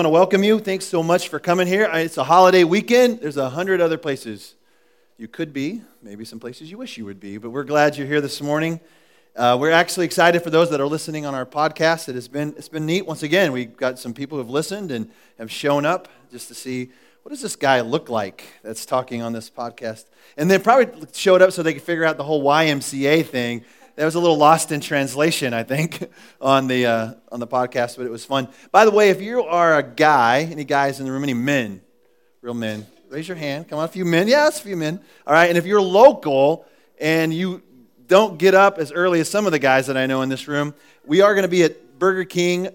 Want to welcome you. Thanks so much for coming here. It's a holiday weekend. There's a hundred other places you could be, maybe some places you wish you would be, but we're glad you're here this morning. Uh, we're actually excited for those that are listening on our podcast. It has been it's been neat. Once again, we've got some people who have listened and have shown up just to see what does this guy look like that's talking on this podcast, and they probably showed up so they could figure out the whole YMCA thing that was a little lost in translation, I think, on the, uh, on the podcast, but it was fun. By the way, if you are a guy, any guys in the room, any men, real men, raise your hand. Come on, a few men. Yes, a few men. All right, and if you're local and you don't get up as early as some of the guys that I know in this room, we are going to be at Burger King,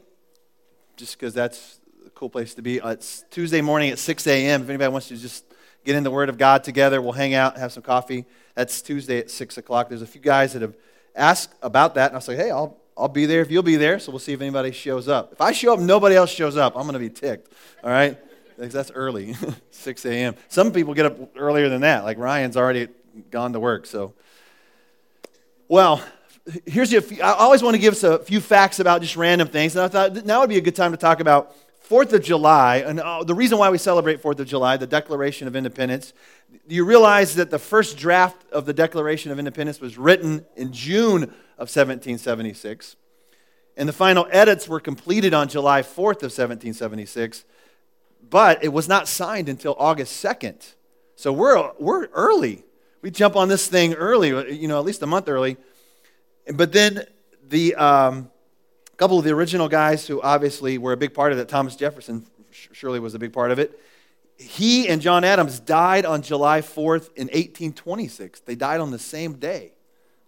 just because that's a cool place to be. Uh, it's Tuesday morning at 6 a.m. If anybody wants to just get in the Word of God together, we'll hang out, have some coffee. That's Tuesday at 6 o'clock. There's a few guys that have ask about that, and I'll say, hey, I'll, I'll be there if you'll be there, so we'll see if anybody shows up. If I show up nobody else shows up, I'm going to be ticked, all right? That's early, 6 a.m. Some people get up earlier than that, like Ryan's already gone to work, so. Well, here's a few, I always want to give us a few facts about just random things, and I thought now would be a good time to talk about Fourth of July, and uh, the reason why we celebrate Fourth of July, the Declaration of Independence, you realize that the first draft of the Declaration of Independence was written in June of 1776, and the final edits were completed on July 4th of 1776, but it was not signed until August 2nd. So we're, we're early. We jump on this thing early, you know, at least a month early. But then the. Um, a couple of the original guys who obviously were a big part of it, Thomas Jefferson surely was a big part of it. He and John Adams died on July 4th in 1826. They died on the same day.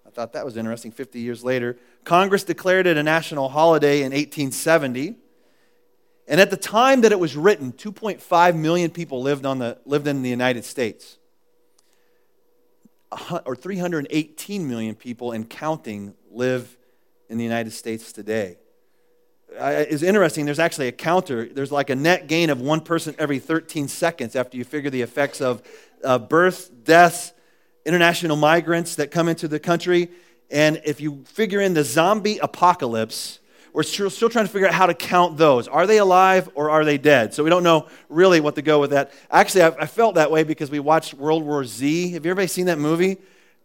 I thought that was interesting 50 years later. Congress declared it a national holiday in 1870. And at the time that it was written, 2.5 million people lived, on the, lived in the United States. Or 318 million people and counting live in the United States today. Is interesting. There's actually a counter. There's like a net gain of one person every 13 seconds after you figure the effects of uh, births, deaths, international migrants that come into the country. And if you figure in the zombie apocalypse, we're still trying to figure out how to count those. Are they alive or are they dead? So we don't know really what to go with that. Actually, I, I felt that way because we watched World War Z. Have you ever seen that movie?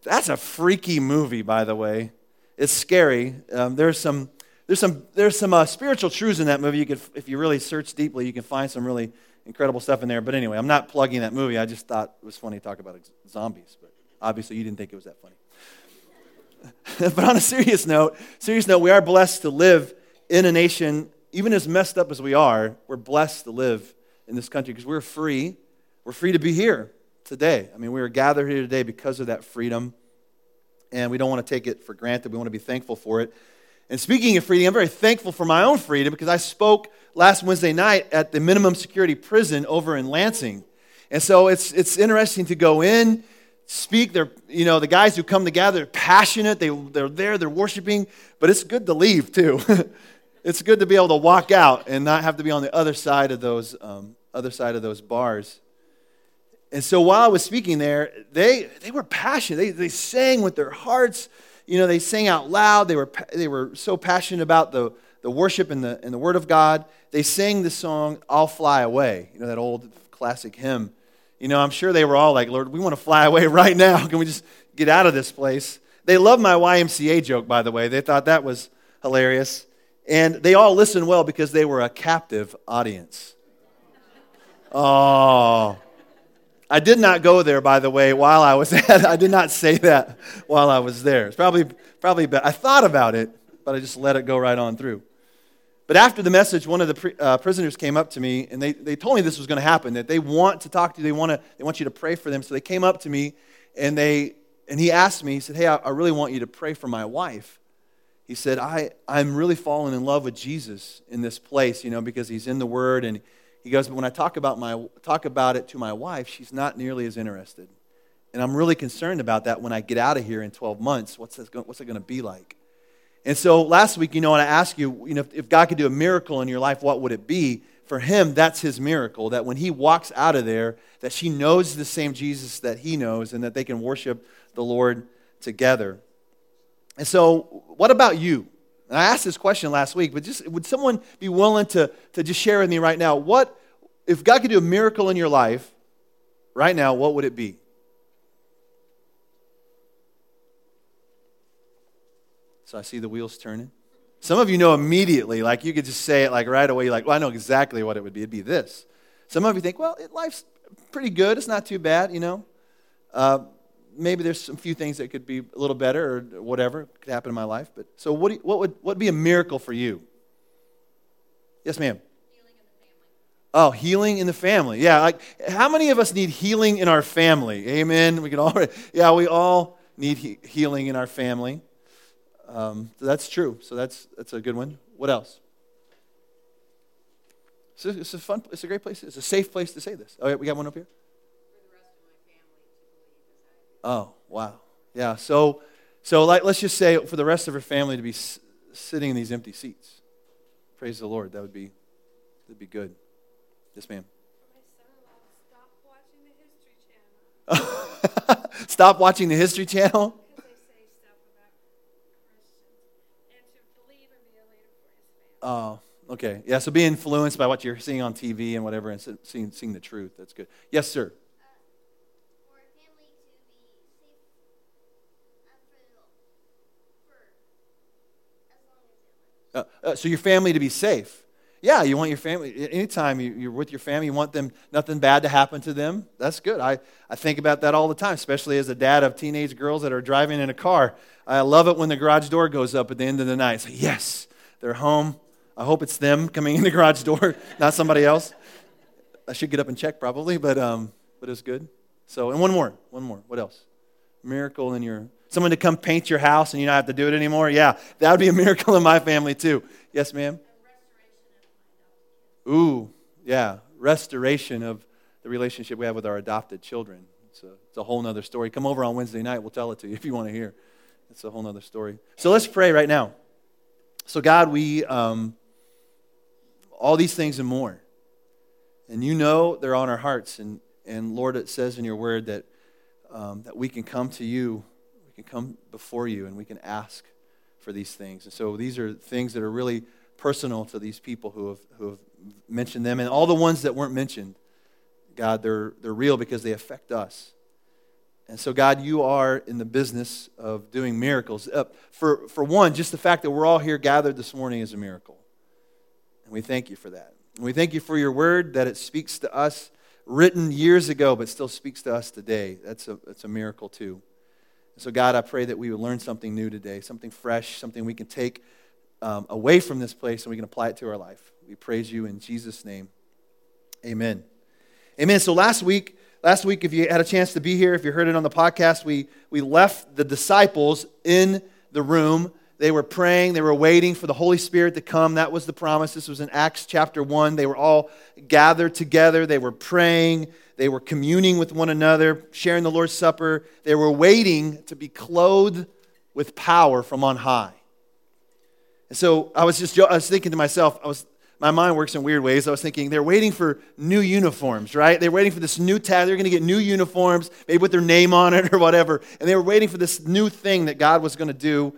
That's a freaky movie, by the way. It's scary. Um, there's some, there's some, there's some uh, spiritual truths in that movie. You could, if you really search deeply, you can find some really incredible stuff in there. But anyway, I'm not plugging that movie. I just thought it was funny to talk about zombies. But obviously, you didn't think it was that funny. but on a serious note, serious note, we are blessed to live in a nation, even as messed up as we are, we're blessed to live in this country because we're free. We're free to be here today. I mean, we are gathered here today because of that freedom and we don't want to take it for granted. We want to be thankful for it. And speaking of freedom, I'm very thankful for my own freedom because I spoke last Wednesday night at the minimum security prison over in Lansing. And so it's, it's interesting to go in, speak. They're, you know, the guys who come together, passionate, they, they're there, they're worshiping, but it's good to leave too. it's good to be able to walk out and not have to be on the other side of those, um, other side of those bars. And so while I was speaking there, they, they were passionate. They, they sang with their hearts. You know, they sang out loud. They were, they were so passionate about the, the worship and the, and the Word of God. They sang the song, I'll Fly Away, you know, that old classic hymn. You know, I'm sure they were all like, Lord, we want to fly away right now. Can we just get out of this place? They loved my YMCA joke, by the way. They thought that was hilarious. And they all listened well because they were a captive audience. Oh, I did not go there, by the way, while I was at I did not say that while I was there. It's probably, probably I thought about it, but I just let it go right on through. But after the message, one of the uh, prisoners came up to me and they, they told me this was going to happen, that they want to talk to you, they, want to, they want you to pray for them. So they came up to me and, they, and he asked me, he said, Hey, I, I really want you to pray for my wife. He said, I, I'm really falling in love with Jesus in this place, you know, because he's in the Word and he goes, but when I talk about, my, talk about it to my wife, she's not nearly as interested. And I'm really concerned about that when I get out of here in 12 months. What's, this, what's it going to be like? And so last week, you know, when I asked you, you know, if, if God could do a miracle in your life, what would it be? For him, that's his miracle, that when he walks out of there, that she knows the same Jesus that he knows and that they can worship the Lord together. And so, what about you? And I asked this question last week, but just would someone be willing to, to just share with me right now what, if God could do a miracle in your life right now, what would it be? So I see the wheels turning. Some of you know immediately, like you could just say it like right away, like, well, I know exactly what it would be. It'd be this. Some of you think, well, it, life's pretty good. It's not too bad, you know. Uh, maybe there's some few things that could be a little better or whatever could happen in my life. But so, what, you, what would what would be a miracle for you? Yes, ma'am. Oh, healing in the family. Yeah, like how many of us need healing in our family? Amen. We can all. Yeah, we all need he- healing in our family. Um, so that's true. So that's that's a good one. What else? It's a, it's a fun. It's a great place. It's a safe place to say this. Oh, yeah, we got one up here. Oh, wow. Yeah. So, so like, let's just say for the rest of her family to be s- sitting in these empty seats. Praise the Lord. That would be, that'd be good. Yes, ma'am. My son in stop watching the History Channel. Stop watching the history channel? Oh, okay. Yeah, so be influenced by what you're seeing on TV and whatever and seeing, seeing the truth. That's good. Yes, sir. Uh, so your family to be safe. Yeah, you want your family, anytime you, are with your family, you want them, nothing bad to happen to them. That's good. I, I think about that all the time, especially as a dad of teenage girls that are driving in a car. I love it when the garage door goes up at the end of the night. So, yes, they're home. I hope it's them coming in the garage door, not somebody else. I should get up and check probably, but, um, but it's good. So, and one more, one more. What else? Miracle in your someone to come paint your house and you don't have to do it anymore? Yeah, that would be a miracle in my family too. Yes, ma'am? Ooh, yeah, restoration of the relationship we have with our adopted children. It's a, it's a whole other story. Come over on Wednesday night, we'll tell it to you if you want to hear. It's a whole other story. So let's pray right now. So, God, we, um, all these things and more. And you know they're on our hearts. And, and Lord, it says in your word that, um, that we can come to you can come before you and we can ask for these things. And so these are things that are really personal to these people who have, who have mentioned them. And all the ones that weren't mentioned, God, they're, they're real because they affect us. And so, God, you are in the business of doing miracles. Uh, for, for one, just the fact that we're all here gathered this morning is a miracle. And we thank you for that. And we thank you for your word, that it speaks to us, written years ago, but still speaks to us today. That's a, that's a miracle, too. So, God, I pray that we would learn something new today, something fresh, something we can take um, away from this place and we can apply it to our life. We praise you in Jesus' name. Amen. Amen. So last week, last week, if you had a chance to be here, if you heard it on the podcast, we, we left the disciples in the room. They were praying, they were waiting for the Holy Spirit to come. That was the promise. This was in Acts chapter 1. They were all gathered together, they were praying, they were communing with one another, sharing the Lord's Supper. They were waiting to be clothed with power from on high. And so I was just I was thinking to myself, I was my mind works in weird ways. I was thinking they're waiting for new uniforms, right? They're waiting for this new tag. They're going to get new uniforms, maybe with their name on it or whatever. And they were waiting for this new thing that God was going to do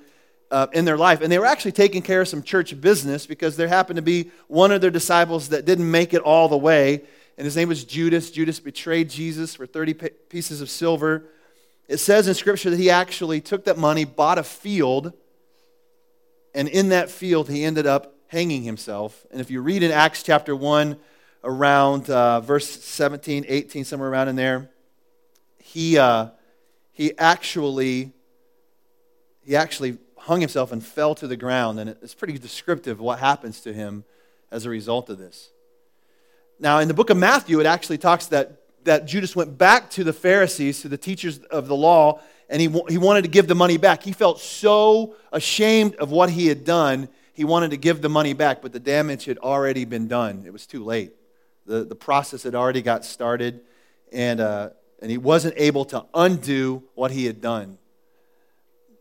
uh, in their life. And they were actually taking care of some church business because there happened to be one of their disciples that didn't make it all the way and his name was Judas. Judas betrayed Jesus for 30 pieces of silver. It says in Scripture that he actually took that money, bought a field, and in that field he ended up hanging himself. And if you read in Acts chapter 1, around uh, verse 17, 18, somewhere around in there, he, uh, he actually he actually hung himself and fell to the ground. And it's pretty descriptive what happens to him as a result of this. Now, in the book of Matthew, it actually talks that, that Judas went back to the Pharisees, to the teachers of the law, and he, he wanted to give the money back. He felt so ashamed of what he had done, he wanted to give the money back, but the damage had already been done. It was too late. The, the process had already got started, and, uh, and he wasn't able to undo what he had done.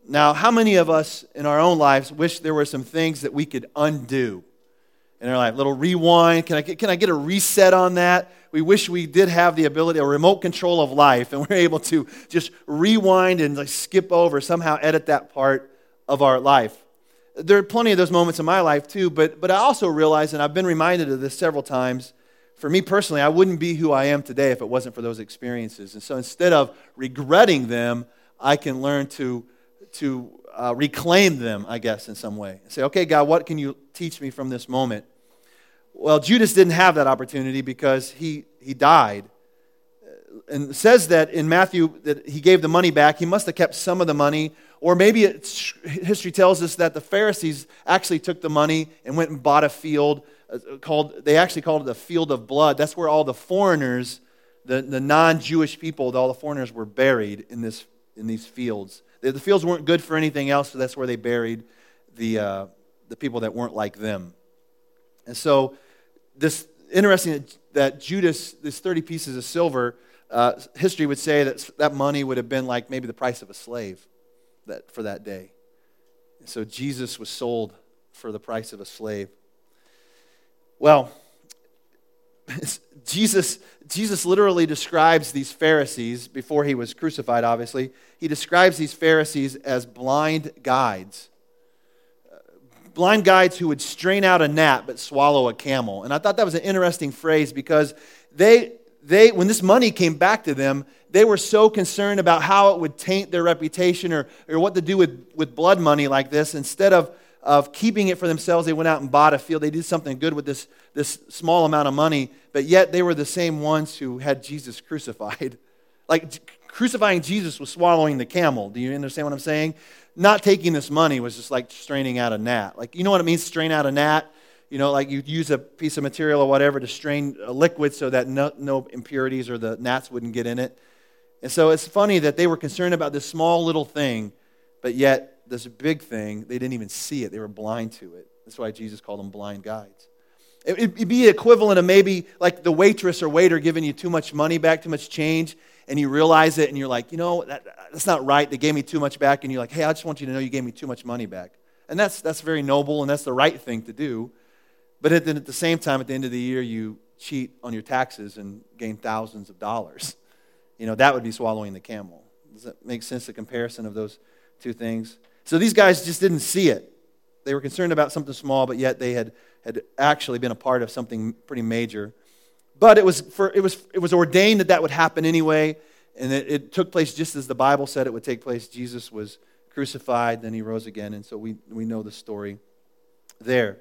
Now, how many of us in our own lives wish there were some things that we could undo? in our life. Little rewind. Can I, get, can I get a reset on that? We wish we did have the ability, a remote control of life, and we're able to just rewind and like skip over, somehow edit that part of our life. there are plenty of those moments in my life too, but, but I also realize, and I've been reminded of this several times, for me personally, I wouldn't be who I am today if it wasn't for those experiences. And so instead of regretting them, I can learn to, to uh, reclaim them, I guess, in some way. Say, okay, God, what can you teach me from this moment? Well, Judas didn't have that opportunity because he, he died. And says that in Matthew that he gave the money back. He must have kept some of the money. Or maybe history tells us that the Pharisees actually took the money and went and bought a field uh, called, they actually called it the field of blood. That's where all the foreigners, the, the non Jewish people, all the foreigners were buried in, this, in these fields. The, fields weren't good for anything else, so that's where they buried the, uh, the people that weren't like them. And so, this interesting that Judas, these 30 pieces of silver, uh, history would say that that money would have been like maybe the price of a slave that, for that day. And so Jesus was sold for the price of a slave. Well, Jesus, Jesus literally describes these Pharisees, before he was crucified, obviously, he describes these Pharisees as blind guides. Uh, blind guides who would strain out a gnat but swallow a camel. And I thought that was an interesting phrase because they, they, when this money came back to them, they were so concerned about how it would taint their reputation or, or what to do with, with blood money like this. Instead of of keeping it for themselves. They went out and bought a field. They did something good with this, this small amount of money, but yet they were the same ones who had Jesus crucified. like crucifying Jesus was swallowing the camel. Do you understand what I'm saying? Not taking this money was just like straining out a gnat. Like, you know what it means, strain out a gnat? You know, like you use a piece of material or whatever to strain a liquid so that no, no impurities or the gnats wouldn't get in it. And so it's funny that they were concerned about this small little thing, but yet this big thing, they didn't even see it. They were blind to it. That's why Jesus called them blind guides. It'd be equivalent of maybe like the waitress or waiter giving you too much money back, too much change, and you realize it and you're like, you know, that, that's not right. They gave me too much back. And you're like, hey, I just want you to know you gave me too much money back. And that's, that's very noble and that's the right thing to do. But at the, at the same time, at the end of the year, you cheat on your taxes and gain thousands of dollars. You know, that would be swallowing the camel. Does that make sense, the comparison of those two things? So these guys just didn't see it. They were concerned about something small, but yet they had, had actually been a part of something pretty major. But it was, for, it, was, it was ordained that that would happen anyway, and it, it took place just as the Bible said it would take place. Jesus was crucified, then he rose again, and so we, we know the story there.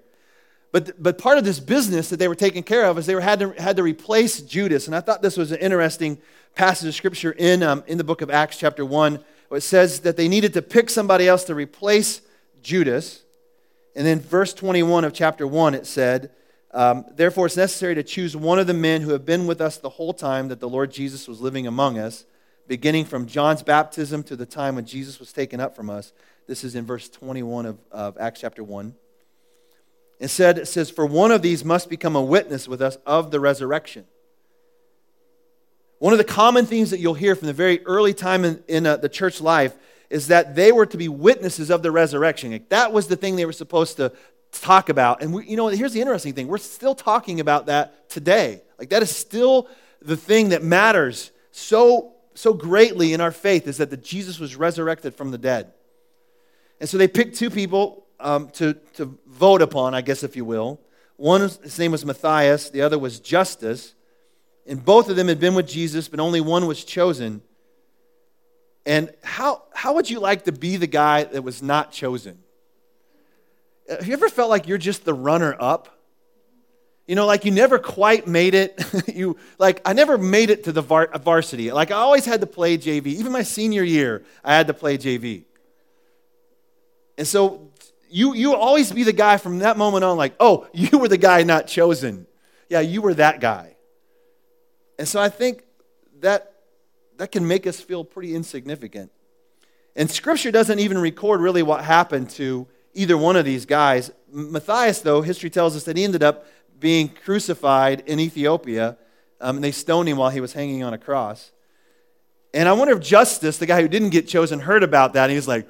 But, but part of this business that they were taking care of is they were, had, to, had to replace Judas. And I thought this was an interesting passage of scripture in, um, in the book of Acts, chapter 1, it says that they needed to pick somebody else to replace Judas. And then, verse 21 of chapter 1, it said, um, Therefore, it's necessary to choose one of the men who have been with us the whole time that the Lord Jesus was living among us, beginning from John's baptism to the time when Jesus was taken up from us. This is in verse 21 of, of Acts chapter 1. It said, it says, For one of these must become a witness with us of the resurrection. One of the common themes that you'll hear from the very early time in, in uh, the church life is that they were to be witnesses of the resurrection. Like, that was the thing they were supposed to talk about. And we, you know, here's the interesting thing: we're still talking about that today. Like that is still the thing that matters so so greatly in our faith is that the Jesus was resurrected from the dead. And so they picked two people um, to to vote upon, I guess, if you will. One, his name was Matthias. The other was Justus. And both of them had been with Jesus, but only one was chosen. And how, how would you like to be the guy that was not chosen? Uh, have you ever felt like you're just the runner up? You know, like you never quite made it. you like I never made it to the var- uh, varsity. Like I always had to play JV. Even my senior year, I had to play JV. And so you you always be the guy from that moment on like, "Oh, you were the guy not chosen." Yeah, you were that guy. And so I think that that can make us feel pretty insignificant. And scripture doesn't even record really what happened to either one of these guys. Matthias, though, history tells us that he ended up being crucified in Ethiopia. Um, and they stoned him while he was hanging on a cross. And I wonder if Justus, the guy who didn't get chosen, heard about that. And he was like,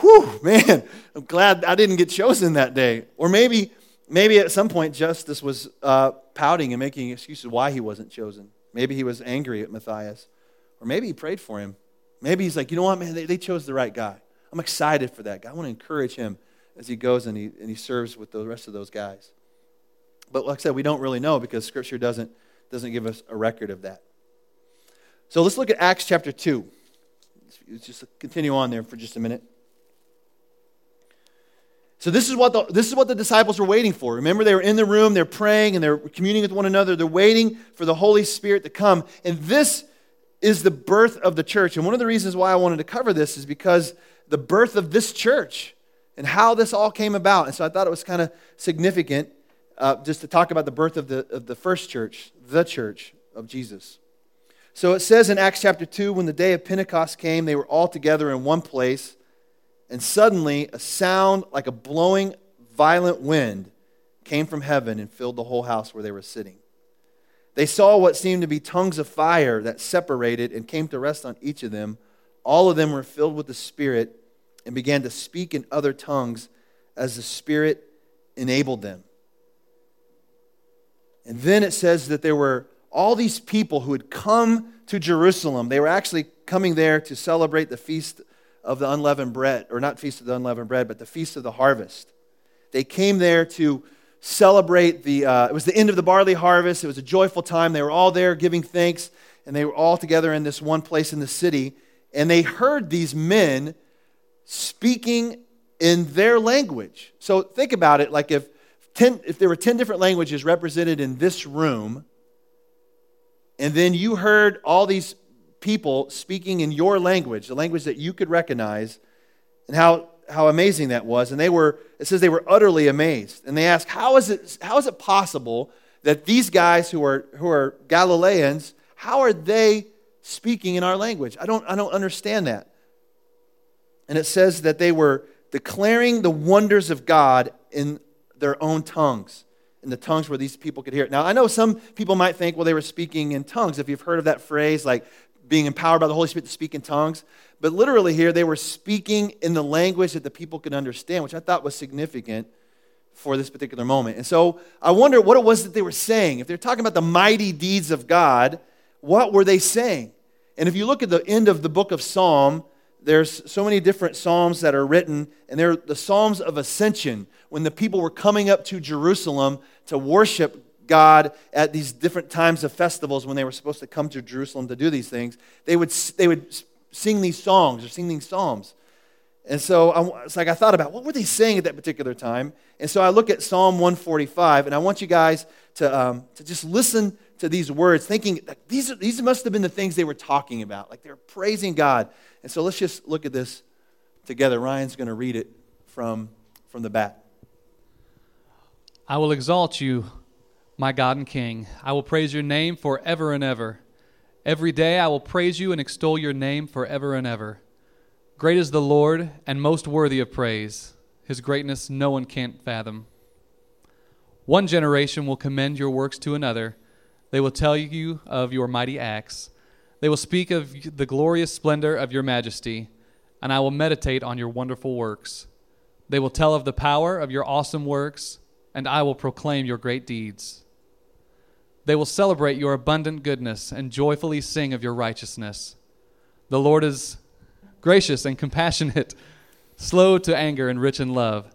whew, man, I'm glad I didn't get chosen that day. Or maybe, maybe at some point, Justus was uh, pouting and making excuses why he wasn't chosen. Maybe he was angry at Matthias. Or maybe he prayed for him. Maybe he's like, you know what, man, they, they chose the right guy. I'm excited for that guy. I want to encourage him as he goes and he, and he serves with the rest of those guys. But like I said, we don't really know because Scripture doesn't, doesn't give us a record of that. So let's look at Acts chapter 2. Let's just continue on there for just a minute. So this is what the, this is what the disciples were waiting for. Remember, they were in the room, they're praying, and they're communing with one another. They're waiting for the Holy Spirit to come. And this is the birth of the church. And one of the reasons why I wanted to cover this is because the birth of this church and how this all came about. And so I thought it was kind of significant uh, just to talk about the birth of the, of the first church, the church of Jesus. So it says in Acts chapter 2 when the day of Pentecost came, they were all together in one place. And suddenly, a sound like a blowing violent wind came from heaven and filled the whole house where they were sitting. They saw what seemed to be tongues of fire that separated and came to rest on each of them. All of them were filled with the Spirit and began to speak in other tongues as the Spirit enabled them. And then it says that there were all these people who had come to Jerusalem. They were actually coming there to celebrate the feast of the unleavened bread, or not feast of the unleavened bread, but the feast of the harvest. They came there to celebrate the, uh, it was the end of the barley harvest. It was a joyful time. They were all there giving thanks, and they were all together in this one place in the city. And they heard these men speaking in their language. So think about it like if, 10, if there were 10 different languages represented in this room, and then you heard all these people speaking in your language, the language that you could recognize, and how, how amazing that was. And they were, it says they were utterly amazed. And they asked, how is it, how is it possible that these guys who are, who are Galileans, how are they speaking in our language? I don't, I don't understand that. And it says that they were declaring the wonders of God in their own tongues in the tongues where these people could hear it. Now, I know some people might think, well, they were speaking in tongues. If you've heard of that phrase, like being empowered by the Holy Spirit to speak in tongues. But literally, here, they were speaking in the language that the people could understand, which I thought was significant for this particular moment. And so I wonder what it was that they were saying. If they're talking about the mighty deeds of God, what were they saying? And if you look at the end of the book of Psalm, there's so many different psalms that are written, and they're the psalms of ascension when the people were coming up to Jerusalem to worship God at these different times of festivals when they were supposed to come to Jerusalem to do these things, they would, they would sing these songs or sing these psalms. And so I, it's like I thought about what were they saying at that particular time? And so I look at Psalm 145, and I want you guys to, um, to just listen to these words, thinking like, these, are, these must have been the things they were talking about. Like they're praising God. And so let's just look at this together. Ryan's going to read it from, from the back. I will exalt you, my God and King. I will praise your name forever and ever. Every day I will praise you and extol your name forever and ever. Great is the Lord and most worthy of praise. His greatness no one can fathom. One generation will commend your works to another. They will tell you of your mighty acts. They will speak of the glorious splendor of your majesty, and I will meditate on your wonderful works. They will tell of the power of your awesome works, and I will proclaim your great deeds. They will celebrate your abundant goodness and joyfully sing of your righteousness. The Lord is gracious and compassionate, slow to anger and rich in love.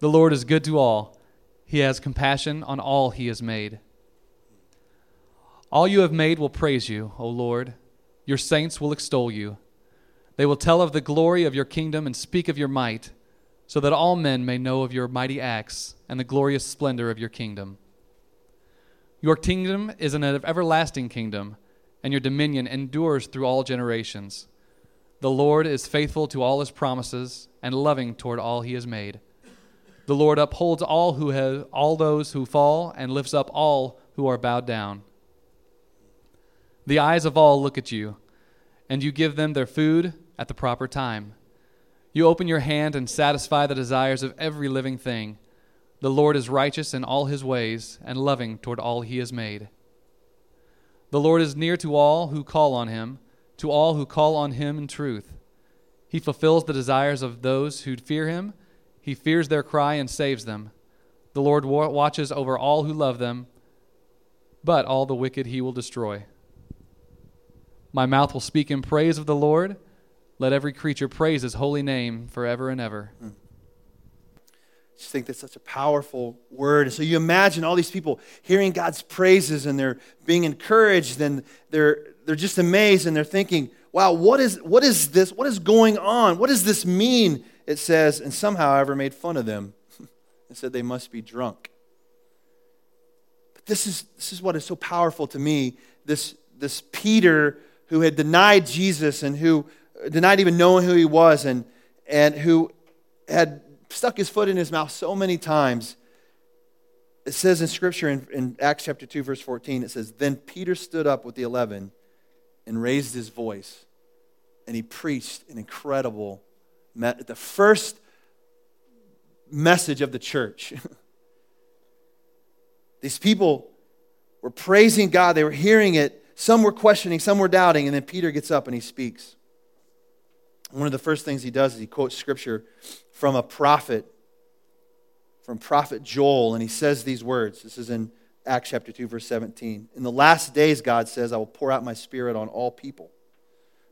The Lord is good to all. He has compassion on all he has made. All you have made will praise you, O Lord. Your saints will extol you. They will tell of the glory of your kingdom and speak of your might, so that all men may know of your mighty acts and the glorious splendor of your kingdom. Your kingdom is an everlasting kingdom, and your dominion endures through all generations. The Lord is faithful to all his promises and loving toward all he has made. The Lord upholds all who have all those who fall and lifts up all who are bowed down. The eyes of all look at you, and you give them their food at the proper time. You open your hand and satisfy the desires of every living thing. The Lord is righteous in all his ways and loving toward all he has made. The Lord is near to all who call on him, to all who call on him in truth. He fulfills the desires of those who fear him. He fears their cry and saves them. The Lord watches over all who love them, but all the wicked he will destroy. My mouth will speak in praise of the Lord. Let every creature praise his holy name forever and ever. Hmm. just think that's such a powerful word. And so you imagine all these people hearing God's praises and they're being encouraged and they're, they're just amazed and they're thinking, wow, what is, what is this? What is going on? What does this mean? It says, and somehow ever made fun of them and said they must be drunk. But this is, this is what is so powerful to me. This, this Peter who had denied Jesus and who denied even knowing who he was and, and who had stuck his foot in his mouth so many times. It says in Scripture in, in Acts chapter 2, verse 14, it says, Then Peter stood up with the eleven and raised his voice, and he preached an incredible, the first message of the church. These people were praising God, they were hearing it. Some were questioning, some were doubting, and then Peter gets up and he speaks. One of the first things he does is he quotes scripture from a prophet, from prophet Joel, and he says these words. This is in Acts chapter 2, verse 17. In the last days, God says, I will pour out my spirit on all people.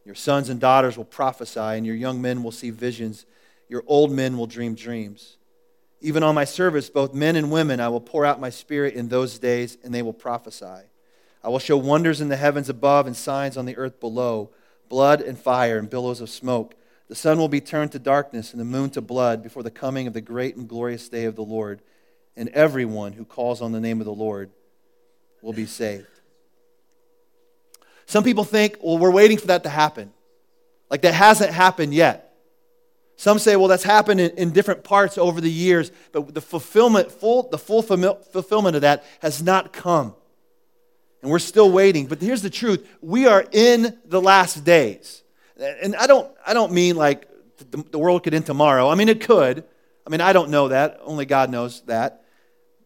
Your sons and daughters will prophesy, and your young men will see visions. Your old men will dream dreams. Even on my servants, both men and women, I will pour out my spirit in those days, and they will prophesy. I will show wonders in the heavens above and signs on the earth below blood and fire and billows of smoke. The sun will be turned to darkness and the moon to blood before the coming of the great and glorious day of the Lord. And everyone who calls on the name of the Lord will be saved. Some people think, well, we're waiting for that to happen. Like that hasn't happened yet. Some say, well, that's happened in, in, different parts over the years, but the fulfillment, full, the full fulfillment of that has not come and we're still waiting. But here's the truth we are in the last days. And I don't, I don't mean like the, the world could end tomorrow. I mean, it could. I mean, I don't know that. Only God knows that.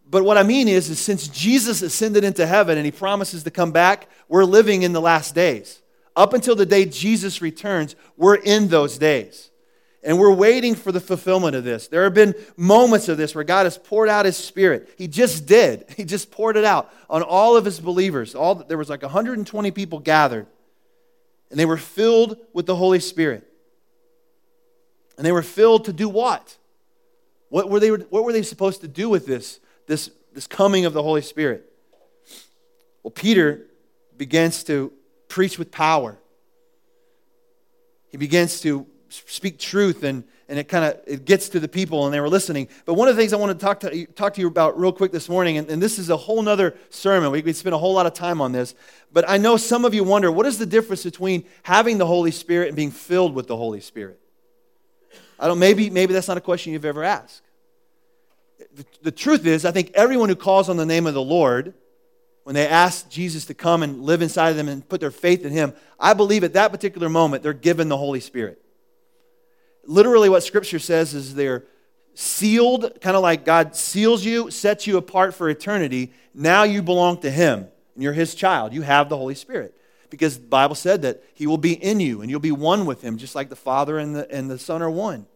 But what I mean is, is since Jesus ascended into heaven and he promises to come back, we're living in the last days. Up until the day Jesus returns, we're in those days. And we're waiting for the fulfillment of this. There have been moments of this where God has poured out his spirit. He just did. He just poured it out on all of his believers. All there was like 120 people gathered. And they were filled with the Holy Spirit. And they were filled to do what? What were they, what were they supposed to do with this, this, this coming of the Holy Spirit? Well, Peter begins to preach with power. He begins to speak truth and, and it kind of it gets to the people and they were listening. But one of the things i want to talk to talk to you about real quick this morning and, and this is a whole nother sermon. We could spend a whole lot of time on this. But i know some of you wonder what is the difference between having the holy spirit and being filled with the holy spirit? I don't maybe maybe that's not a question you've ever asked. The, the truth is i think everyone who calls on the name of the lord when they ask jesus to come and live inside of them and put their faith in him i believe at that particular moment they're given the holy spirit literally what scripture says is they're sealed, kind of like God seals you, sets you apart for eternity. Now you belong to Him, and you're His child. You have the Holy Spirit. Because the Bible said that He will be in you, and you'll be one with Him, just like the Father and the, and the Son are one.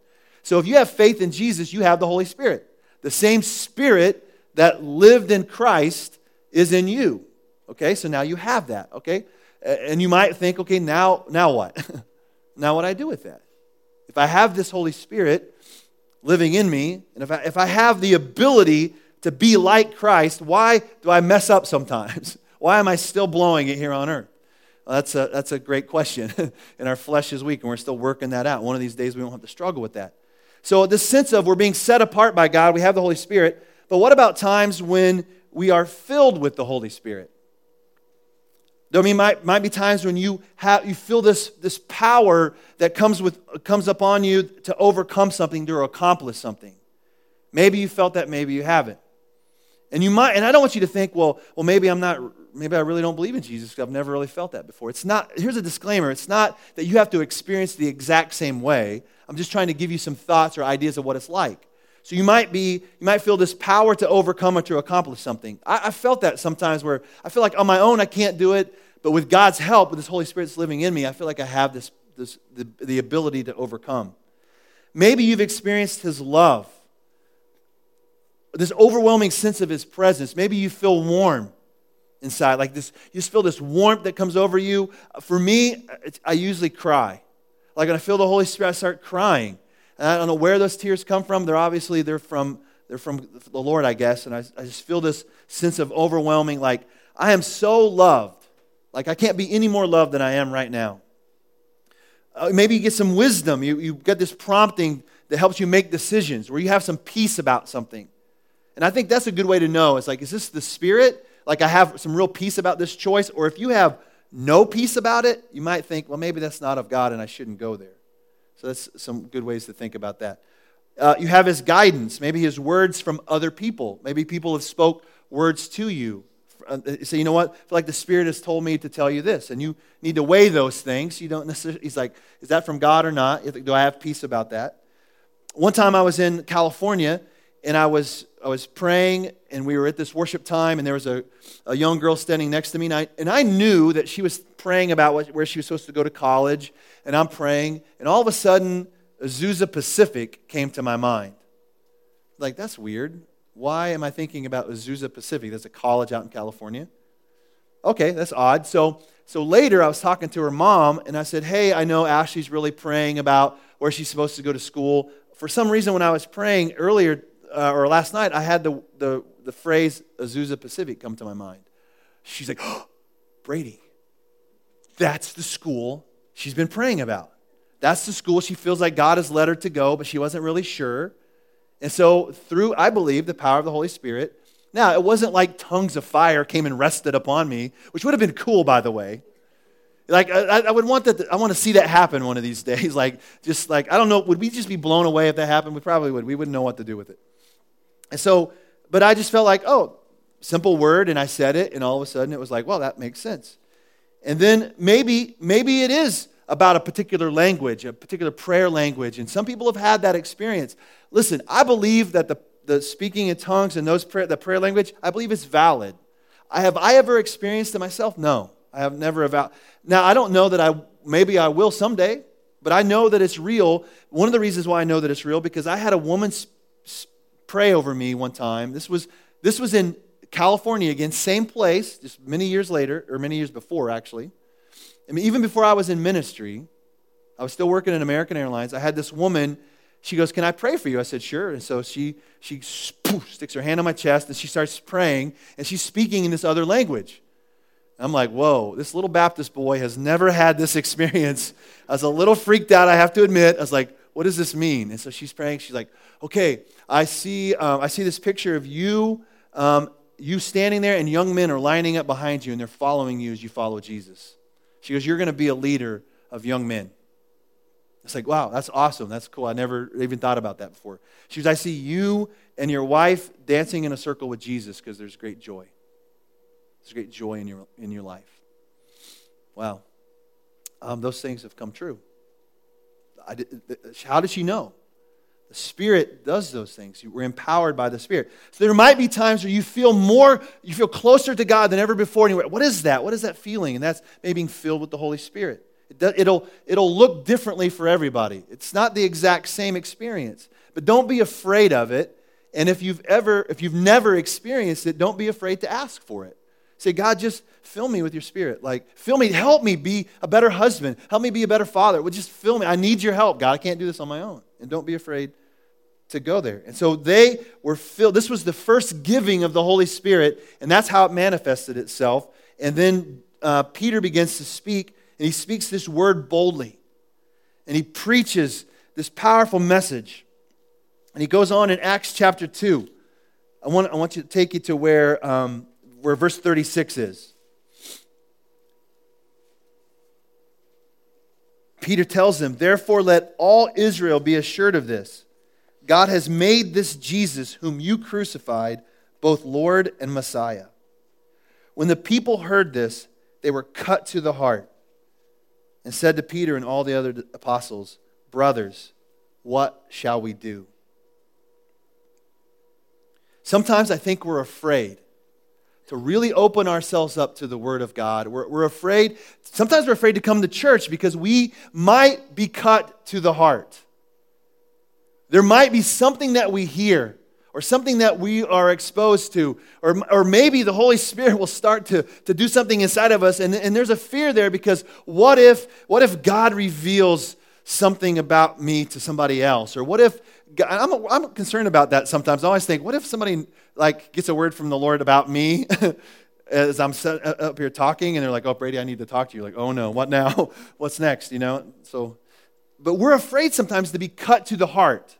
So if you have faith in Jesus, you have the Holy Spirit. The same Spirit that lived in Christ is in you. Okay, so now you have that. Okay, and you might think, okay, now, now what? now what I do with that? If I have this Holy Spirit living in me, and if I, if I have the ability to be like Christ, why do I mess up sometimes? Why am I still blowing it here on earth? Well, that's, a, that's a great question. and our flesh is weak, and we're still working that out. One of these days, we won't have to struggle with that. So, this sense of we're being set apart by God, we have the Holy Spirit. But what about times when we are filled with the Holy Spirit? There might, might be times when you, have, you feel this, this power that comes, with, comes upon you to overcome something, to accomplish something. Maybe you felt that, maybe you haven't. And you might, and I don't want you to think, well, well, maybe I'm not, maybe I really don't believe in Jesus because I've never really felt that before. It's not, here's a disclaimer it's not that you have to experience the exact same way. I'm just trying to give you some thoughts or ideas of what it's like. So you might be, you might feel this power to overcome or to accomplish something. I, I felt that sometimes where I feel like on my own I can't do it, but with God's help, with this Holy Spirit living in me, I feel like I have this, this the, the ability to overcome. Maybe you've experienced His love, this overwhelming sense of His presence. Maybe you feel warm inside, like this. You just feel this warmth that comes over you. For me, I usually cry. Like when I feel the Holy Spirit, I start crying. I don't know where those tears come from. They're obviously they're from They're from the Lord, I guess. And I, I just feel this sense of overwhelming, like, I am so loved. Like, I can't be any more loved than I am right now. Uh, maybe you get some wisdom. You, you get this prompting that helps you make decisions, where you have some peace about something. And I think that's a good way to know. It's like, is this the Spirit? Like, I have some real peace about this choice. Or if you have no peace about it, you might think, well, maybe that's not of God and I shouldn't go there. So that's some good ways to think about that. Uh, you have his guidance, maybe his words from other people. Maybe people have spoke words to you. Uh, say, you know what? Like the Spirit has told me to tell you this, and you need to weigh those things. You don't necessarily. He's like, is that from God or not? Do I have peace about that? One time I was in California, and I was I was praying, and we were at this worship time, and there was a, a young girl standing next to me, and I, and I knew that she was praying about what, where she was supposed to go to college, and I'm praying, and all of a sudden, Azusa Pacific came to my mind. Like, that's weird. Why am I thinking about Azusa Pacific? That's a college out in California. Okay, that's odd. So, so later, I was talking to her mom, and I said, Hey, I know Ashley's really praying about where she's supposed to go to school. For some reason, when I was praying earlier uh, or last night, I had the, the, the phrase Azusa Pacific come to my mind. She's like, oh, Brady, that's the school she's been praying about. That's the school she feels like God has led her to go, but she wasn't really sure. And so, through, I believe, the power of the Holy Spirit, now it wasn't like tongues of fire came and rested upon me, which would have been cool, by the way. Like, I, I would want that, to, I want to see that happen one of these days. Like, just like, I don't know, would we just be blown away if that happened? We probably would. We wouldn't know what to do with it. And so, but I just felt like, oh, simple word, and I said it, and all of a sudden it was like, well, that makes sense. And then maybe, maybe it is about a particular language, a particular prayer language, and some people have had that experience. Listen, I believe that the, the speaking in tongues and those prayer, the prayer language, I believe it's valid. I, have I ever experienced it myself? No, I have never. About, now, I don't know that I, maybe I will someday, but I know that it's real. One of the reasons why I know that it's real, because I had a woman pray over me one time. This was, this was in California again, same place, just many years later, or many years before, actually. I mean, even before I was in ministry, I was still working at American Airlines. I had this woman, she goes, Can I pray for you? I said, Sure. And so she, she poof, sticks her hand on my chest and she starts praying, and she's speaking in this other language. I'm like, whoa, this little Baptist boy has never had this experience. I was a little freaked out, I have to admit. I was like, what does this mean? And so she's praying. She's like, okay, I see, um, I see this picture of you, um, you standing there, and young men are lining up behind you, and they're following you as you follow Jesus. She goes, you're going to be a leader of young men. It's like, wow, that's awesome. That's cool. I never even thought about that before. She goes, I see you and your wife dancing in a circle with Jesus because there's great joy. There's great joy in your, in your life. Wow. Um, those things have come true. How does she know? The Spirit does those things. We're empowered by the Spirit. So there might be times where you feel more, you feel closer to God than ever before. And what is that? What is that feeling? And that's maybe being filled with the Holy Spirit. It does, it'll, it'll look differently for everybody. It's not the exact same experience. But don't be afraid of it. And if you've ever, if you've never experienced it, don't be afraid to ask for it. Say, God, just fill me with your spirit. Like, fill me, help me be a better husband. Help me be a better father. Well, just fill me. I need your help, God. I can't do this on my own. And don't be afraid to go there. And so they were filled. This was the first giving of the Holy Spirit, and that's how it manifested itself. And then uh, Peter begins to speak, and he speaks this word boldly. And he preaches this powerful message. And he goes on in Acts chapter 2. I want, I want you to take you to where um, where verse 36 is. Peter tells them, Therefore, let all Israel be assured of this God has made this Jesus, whom you crucified, both Lord and Messiah. When the people heard this, they were cut to the heart and said to Peter and all the other apostles, Brothers, what shall we do? Sometimes I think we're afraid to really open ourselves up to the Word of God. We're, we're afraid, sometimes we're afraid to come to church because we might be cut to the heart. There might be something that we hear or something that we are exposed to, or, or maybe the Holy Spirit will start to, to do something inside of us. And, and there's a fear there because what if, what if God reveals something about me to somebody else? Or what if I'm, I'm concerned about that sometimes. I always think, what if somebody like gets a word from the Lord about me as I'm uh, up here talking, and they're like, "Oh, Brady, I need to talk to you." Like, "Oh no, what now? What's next?" You know. So, but we're afraid sometimes to be cut to the heart.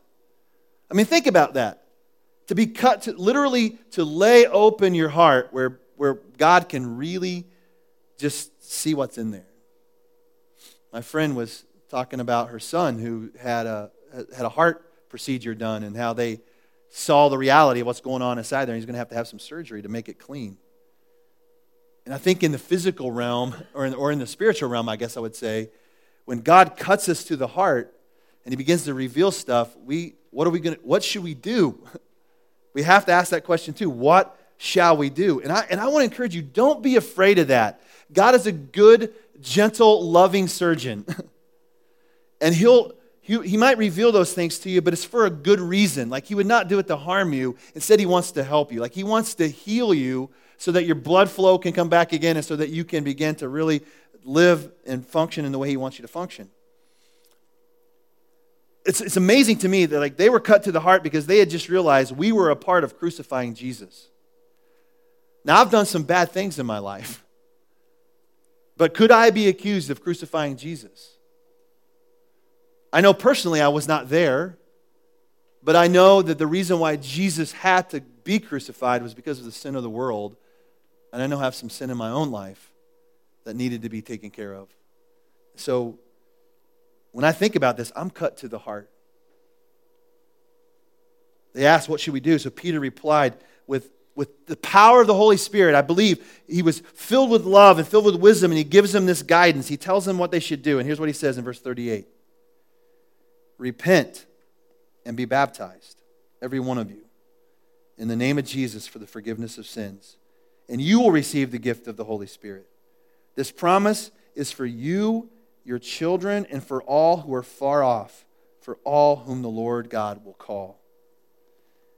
I mean, think about that. To be cut to literally to lay open your heart where where God can really just see what's in there. My friend was talking about her son who had a had a heart procedure done and how they saw the reality of what's going on inside there. He's going to have to have some surgery to make it clean. And I think in the physical realm, or in, or in the spiritual realm, I guess I would say, when God cuts us to the heart and He begins to reveal stuff, we what are we going? What should we do? We have to ask that question too. What shall we do? And I and I want to encourage you: don't be afraid of that. God is a good, gentle, loving surgeon, and He'll he, might reveal those things to you, but it's for a good reason. Like he would not do it to harm you. Instead, he wants to help you. Like he wants to heal you so that your blood flow can come back again and so that you can begin to really live and function in the way he wants you to function. It's, it's amazing to me that like they were cut to the heart because they had just realized we were a part of crucifying Jesus. Now I've done some bad things in my life. But could I be accused of crucifying Jesus? I know personally I was not there, but I know that the reason why Jesus had to be crucified was because of the sin of the world. And I know I have some sin in my own life that needed to be taken care of. So when I think about this, I'm cut to the heart. They asked, What should we do? So Peter replied with, with the power of the Holy Spirit. I believe he was filled with love and filled with wisdom, and he gives them this guidance. He tells them what they should do. And here's what he says in verse 38 Repent and be baptized, every one of you, in the name of Jesus for the forgiveness of sins, and you will receive the gift of the Holy Spirit. This promise is for you, your children, and for all who are far off, for all whom the Lord God will call.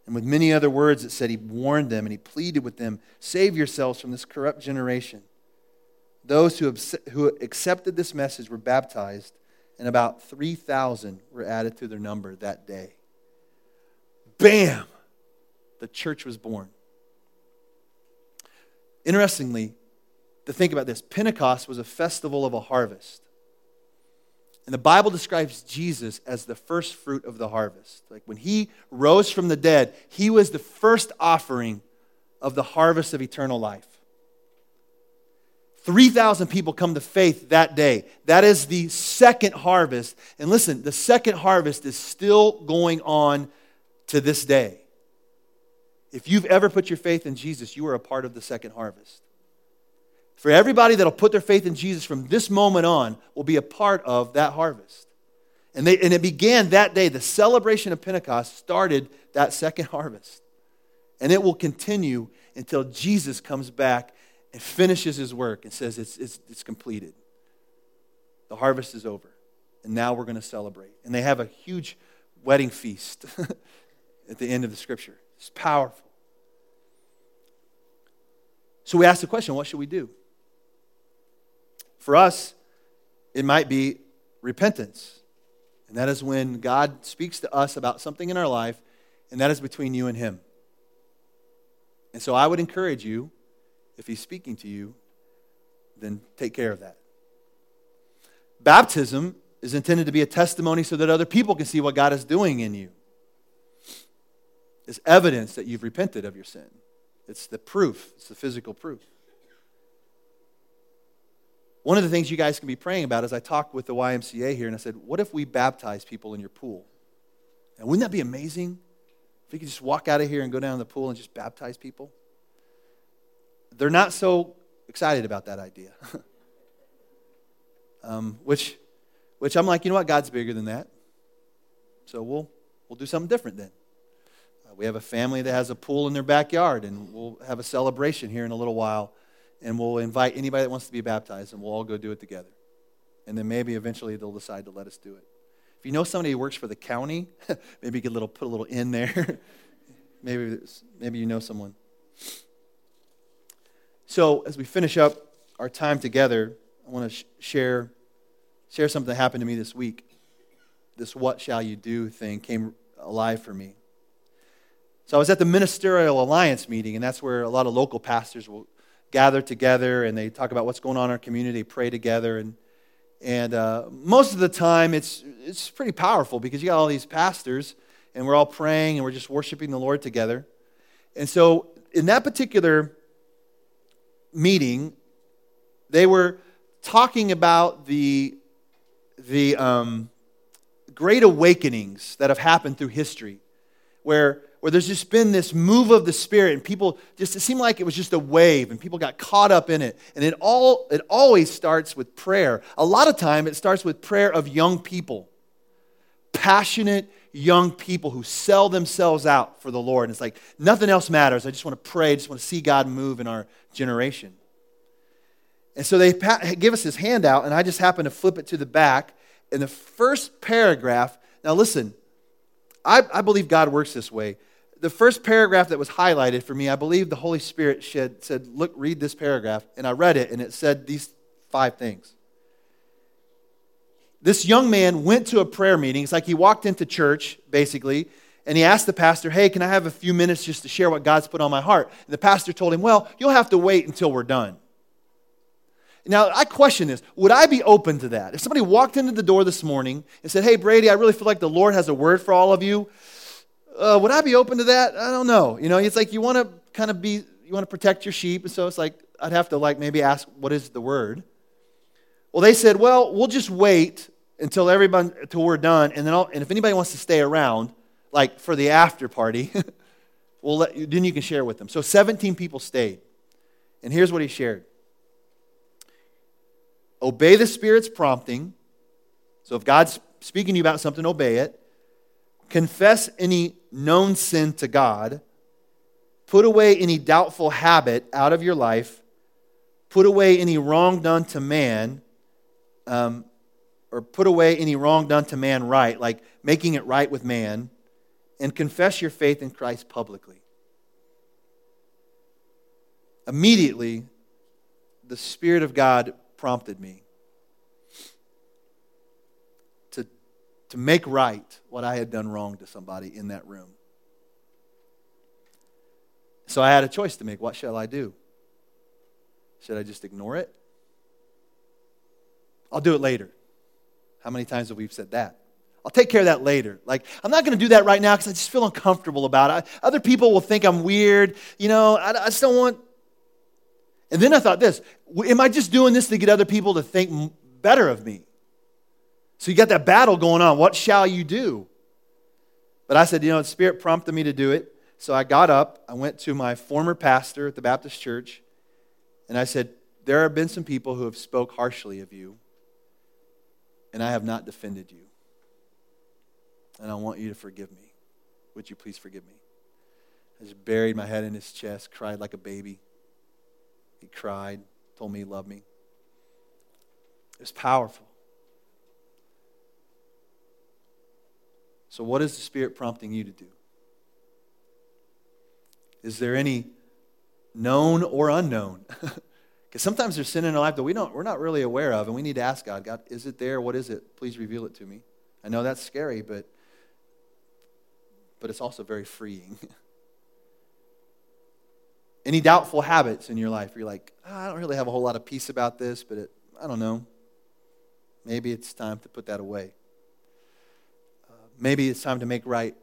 And with many other words, it said he warned them and he pleaded with them save yourselves from this corrupt generation. Those who, who accepted this message were baptized and about 3,000 were added to their number that day. Bam! The church was born. Interestingly, to think about this, Pentecost was a festival of a harvest. And the Bible describes Jesus as the first fruit of the harvest. Like when he rose from the dead, he was the first offering of the harvest of eternal life. 3,000 people come to faith that day. That is the second harvest. And listen, the second harvest is still going on to this day. If you've ever put your faith in Jesus, you are a part of the second harvest. For everybody that'll put their faith in Jesus from this moment on will be a part of that harvest. And, they, and it began that day. The celebration of Pentecost started that second harvest. And it will continue until Jesus comes back and finishes his work and says, It's, it's, it's completed. The harvest is over. And now we're going to celebrate. And they have a huge wedding feast at the end of the scripture. It's powerful. So we ask the question what should we do? For us, it might be repentance. And that is when God speaks to us about something in our life, and that is between you and Him. And so I would encourage you if he's speaking to you, then take care of that. Baptism is intended to be a testimony so that other people can see what God is doing in you. It's evidence that you've repented of your sin. It's the proof, it's the physical proof. One of the things you guys can be praying about is I talked with the YMCA here and I said, What if we baptize people in your pool? And wouldn't that be amazing? If we could just walk out of here and go down to the pool and just baptize people? They're not so excited about that idea. um, which, which I'm like, you know what? God's bigger than that. So we'll, we'll do something different then. Uh, we have a family that has a pool in their backyard, and we'll have a celebration here in a little while. And we'll invite anybody that wants to be baptized, and we'll all go do it together. And then maybe eventually they'll decide to let us do it. If you know somebody who works for the county, maybe you could little, put a little in there. maybe, maybe you know someone. So, as we finish up our time together, I want to sh- share, share something that happened to me this week. This what shall you do thing came alive for me. So I was at the Ministerial Alliance meeting, and that's where a lot of local pastors will gather together and they talk about what's going on in our community, pray together. And, and uh, most of the time, it's, it's pretty powerful because you got all these pastors, and we're all praying and we're just worshiping the Lord together. And so, in that particular meeting, they were talking about the, the um, great awakenings that have happened through history, where, where there's just been this move of the Spirit, and people just, it seemed like it was just a wave, and people got caught up in it. And it, all, it always starts with prayer. A lot of time, it starts with prayer of young people, passionate young people who sell themselves out for the Lord. And it's like, nothing else matters. I just want to pray, I just want to see God move in our generation. And so they give us this handout, and I just happen to flip it to the back. In the first paragraph, now listen, I, I believe God works this way. The first paragraph that was highlighted for me, I believe the Holy Spirit said, Look, read this paragraph. And I read it, and it said these five things. This young man went to a prayer meeting. It's like he walked into church, basically, and he asked the pastor, Hey, can I have a few minutes just to share what God's put on my heart? And the pastor told him, Well, you'll have to wait until we're done. Now, I question this. Would I be open to that? If somebody walked into the door this morning and said, Hey, Brady, I really feel like the Lord has a word for all of you, uh, would I be open to that? I don't know. You know, it's like you want to kind of be, you want to protect your sheep. And so it's like, I'd have to like maybe ask, What is the word? Well, they said, Well, we'll just wait until everybody, until we're done. And then, I'll, and if anybody wants to stay around, like for the after party, we'll let, then you can share with them. So 17 people stayed. And here's what he shared obey the Spirit's prompting. So if God's speaking to you about something, obey it. Confess any known sin to God. Put away any doubtful habit out of your life. Put away any wrong done to man. Um, or put away any wrong done to man right, like making it right with man. And confess your faith in Christ publicly. Immediately, the Spirit of God prompted me to, to make right what I had done wrong to somebody in that room. So I had a choice to make. What shall I do? Should I just ignore it? I'll do it later. How many times have we said that? I'll take care of that later. Like, I'm not going to do that right now because I just feel uncomfortable about it. I, other people will think I'm weird. You know, I, I just don't want and then I thought this Am I just doing this to get other people to think better of me? So you got that battle going on. What shall you do? But I said, you know, the Spirit prompted me to do it. So I got up, I went to my former pastor at the Baptist church, and I said, There have been some people who have spoke harshly of you, and I have not defended you. And I want you to forgive me. Would you please forgive me? I just buried my head in his chest, cried like a baby. He cried, told me he loved me. It was powerful. So, what is the Spirit prompting you to do? Is there any known or unknown? Because sometimes there's sin in our life that we don't, we're not really aware of, and we need to ask God, God, is it there? What is it? Please reveal it to me. I know that's scary, but, but it's also very freeing. Any doubtful habits in your life? You're like, oh, I don't really have a whole lot of peace about this, but it, I don't know. Maybe it's time to put that away. Uh, maybe it's time to make right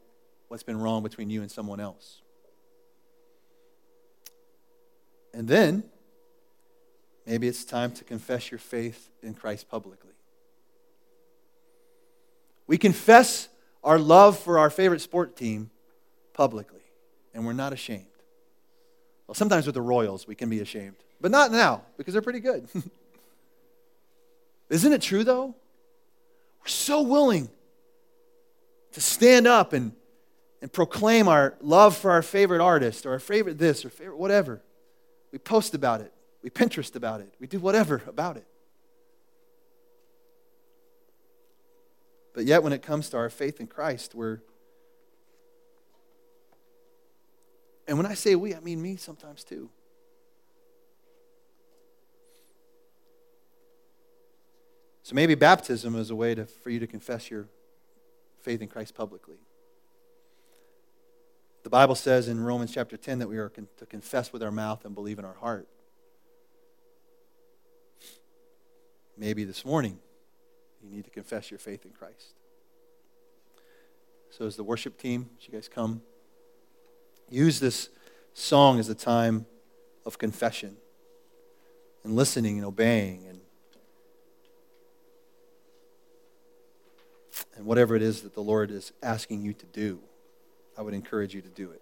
what's been wrong between you and someone else. And then, maybe it's time to confess your faith in Christ publicly. We confess our love for our favorite sport team publicly, and we're not ashamed. Well, sometimes with the Royals, we can be ashamed, but not now because they're pretty good. Isn't it true, though? We're so willing to stand up and, and proclaim our love for our favorite artist or our favorite this or favorite whatever. We post about it, we Pinterest about it, we do whatever about it. But yet, when it comes to our faith in Christ, we're And when I say we, I mean me sometimes too. So maybe baptism is a way to, for you to confess your faith in Christ publicly. The Bible says in Romans chapter 10 that we are to confess with our mouth and believe in our heart. Maybe this morning you need to confess your faith in Christ. So, as the worship team, as you guys come, use this song as a time of confession and listening and obeying and and whatever it is that the Lord is asking you to do, I would encourage you to do it.